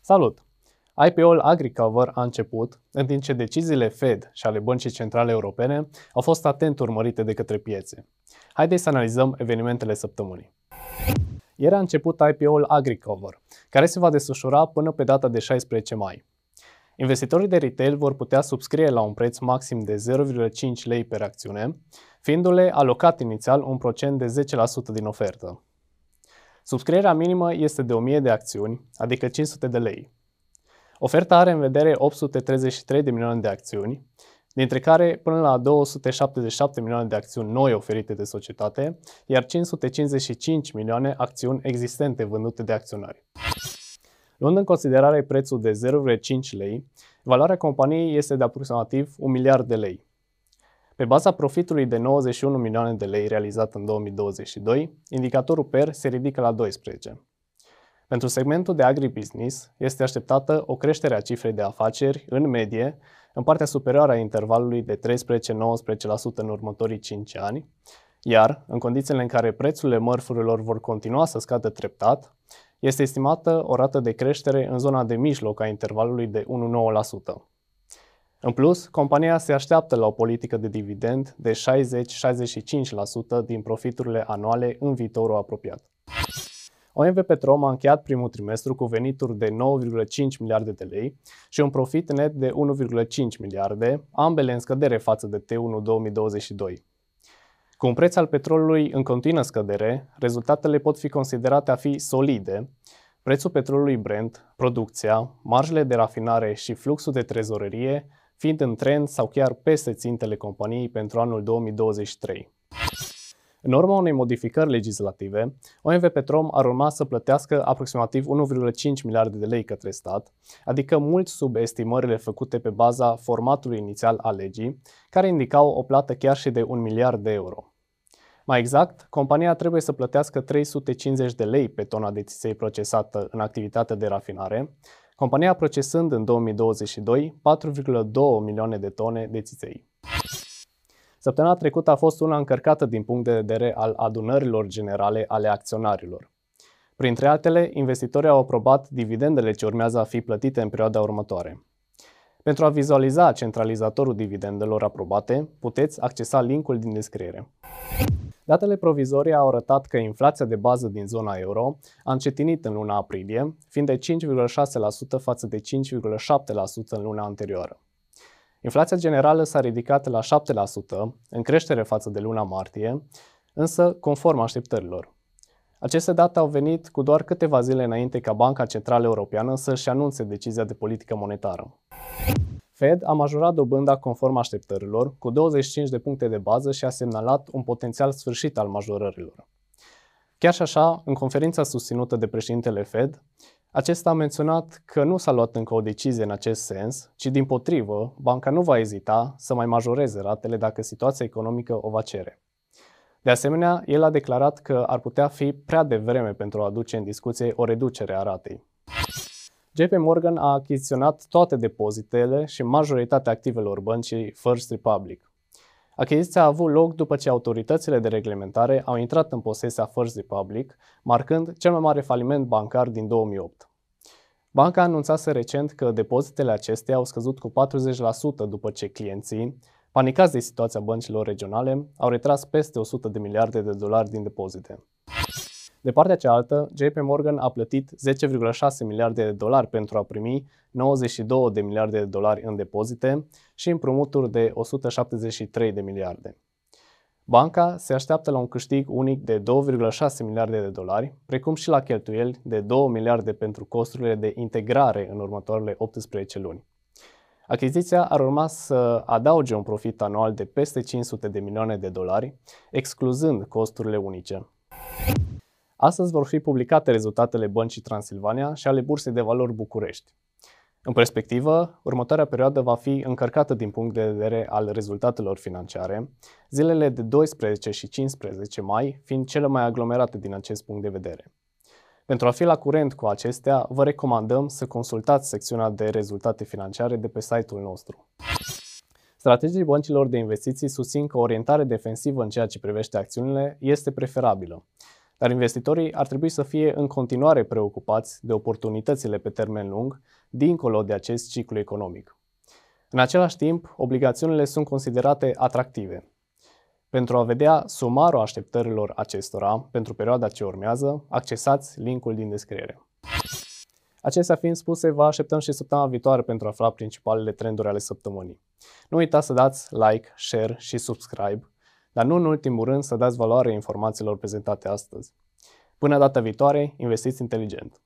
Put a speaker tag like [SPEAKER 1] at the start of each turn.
[SPEAKER 1] Salut! IPO-ul AgriCover a început, în timp ce deciziile Fed și ale Băncii Centrale Europene au fost atent urmărite de către piețe. Haideți să analizăm evenimentele săptămânii. Ieri a început IPO-ul AgriCover, care se va desfășura până pe data de 16 mai. Investitorii de retail vor putea subscrie la un preț maxim de 0,5 lei per acțiune, fiindu-le alocat inițial un procent de 10% din ofertă. Subscrierea minimă este de 1000 de acțiuni, adică 500 de lei. Oferta are în vedere 833 de milioane de acțiuni, dintre care până la 277 milioane de acțiuni noi oferite de societate, iar 555 milioane acțiuni existente vândute de acționari. Luând în considerare prețul de 0,5 lei, valoarea companiei este de aproximativ 1 miliard de lei. Pe baza profitului de 91 milioane de lei realizat în 2022, indicatorul PER se ridică la 12. Pentru segmentul de agribusiness este așteptată o creștere a cifrei de afaceri, în medie, în partea superioară a intervalului de 13-19% în următorii 5 ani, iar, în condițiile în care prețurile mărfurilor vor continua să scadă treptat, este estimată o rată de creștere în zona de mijloc a intervalului de 1,9%. În plus, compania se așteaptă la o politică de dividend de 60-65% din profiturile anuale în viitorul apropiat. OMV Petrom a încheiat primul trimestru cu venituri de 9,5 miliarde de lei și un profit net de 1,5 miliarde, ambele în scădere față de T1 2022. Cu un preț al petrolului în continuă scădere, rezultatele pot fi considerate a fi solide, prețul petrolului Brent, producția, marjele de rafinare și fluxul de trezorerie fiind în trend sau chiar peste țintele companiei pentru anul 2023. În urma unei modificări legislative, OMV Petrom ar urma să plătească aproximativ 1,5 miliarde de lei către stat, adică mult sub estimările făcute pe baza formatului inițial al legii, care indicau o plată chiar și de 1 miliard de euro. Mai exact, compania trebuie să plătească 350 de lei pe tona de țiței procesată în activitate de rafinare, compania procesând în 2022 4,2 milioane de tone de țiței. Săptămâna trecută a fost una încărcată din punct de vedere al adunărilor generale ale acționarilor. Printre altele, investitorii au aprobat dividendele ce urmează a fi plătite în perioada următoare. Pentru a vizualiza centralizatorul dividendelor aprobate, puteți accesa linkul din descriere. Datele provizorii au arătat că inflația de bază din zona euro a încetinit în luna aprilie, fiind de 5,6% față de 5,7% în luna anterioară. Inflația generală s-a ridicat la 7%, în creștere față de luna martie, însă conform așteptărilor. Aceste date au venit cu doar câteva zile înainte ca Banca Centrală Europeană să-și anunțe decizia de politică monetară. Fed a majorat dobânda conform așteptărilor cu 25 de puncte de bază și a semnalat un potențial sfârșit al majorărilor. Chiar și așa, în conferința susținută de președintele Fed, acesta a menționat că nu s-a luat încă o decizie în acest sens, ci din potrivă, banca nu va ezita să mai majoreze ratele dacă situația economică o va cere. De asemenea, el a declarat că ar putea fi prea devreme pentru a aduce în discuție o reducere a ratei. JP Morgan a achiziționat toate depozitele și majoritatea activelor băncii First Republic. Achiziția a avut loc după ce autoritățile de reglementare au intrat în posesia First Republic, marcând cel mai mare faliment bancar din 2008. Banca anunțase recent că depozitele acestea au scăzut cu 40% după ce clienții, panicați de situația băncilor regionale, au retras peste 100 de miliarde de dolari din depozite. De partea cealaltă, JP Morgan a plătit 10,6 miliarde de dolari pentru a primi 92 de miliarde de dolari în depozite și împrumuturi de 173 de miliarde. Banca se așteaptă la un câștig unic de 2,6 miliarde de dolari, precum și la cheltuieli de 2 miliarde pentru costurile de integrare în următoarele 18 luni. Achiziția ar urma să adauge un profit anual de peste 500 de milioane de dolari, excluzând costurile unice. Astăzi vor fi publicate rezultatele Băncii Transilvania și ale Bursei de Valori București. În perspectivă, următoarea perioadă va fi încărcată din punct de vedere al rezultatelor financiare, zilele de 12 și 15 mai fiind cele mai aglomerate din acest punct de vedere. Pentru a fi la curent cu acestea, vă recomandăm să consultați secțiunea de rezultate financiare de pe site-ul nostru. Strategii băncilor de investiții susțin că orientare defensivă în ceea ce privește acțiunile este preferabilă, dar investitorii ar trebui să fie în continuare preocupați de oportunitățile pe termen lung, dincolo de acest ciclu economic. În același timp, obligațiunile sunt considerate atractive. Pentru a vedea sumarul așteptărilor acestora pentru perioada ce urmează, accesați linkul din descriere. Acestea fiind spuse, vă așteptăm și săptămâna viitoare pentru a afla principalele trenduri ale săptămânii. Nu uitați să dați like, share și subscribe, dar nu în ultimul rând să dați valoare informațiilor prezentate astăzi. Până data viitoare, investiți inteligent!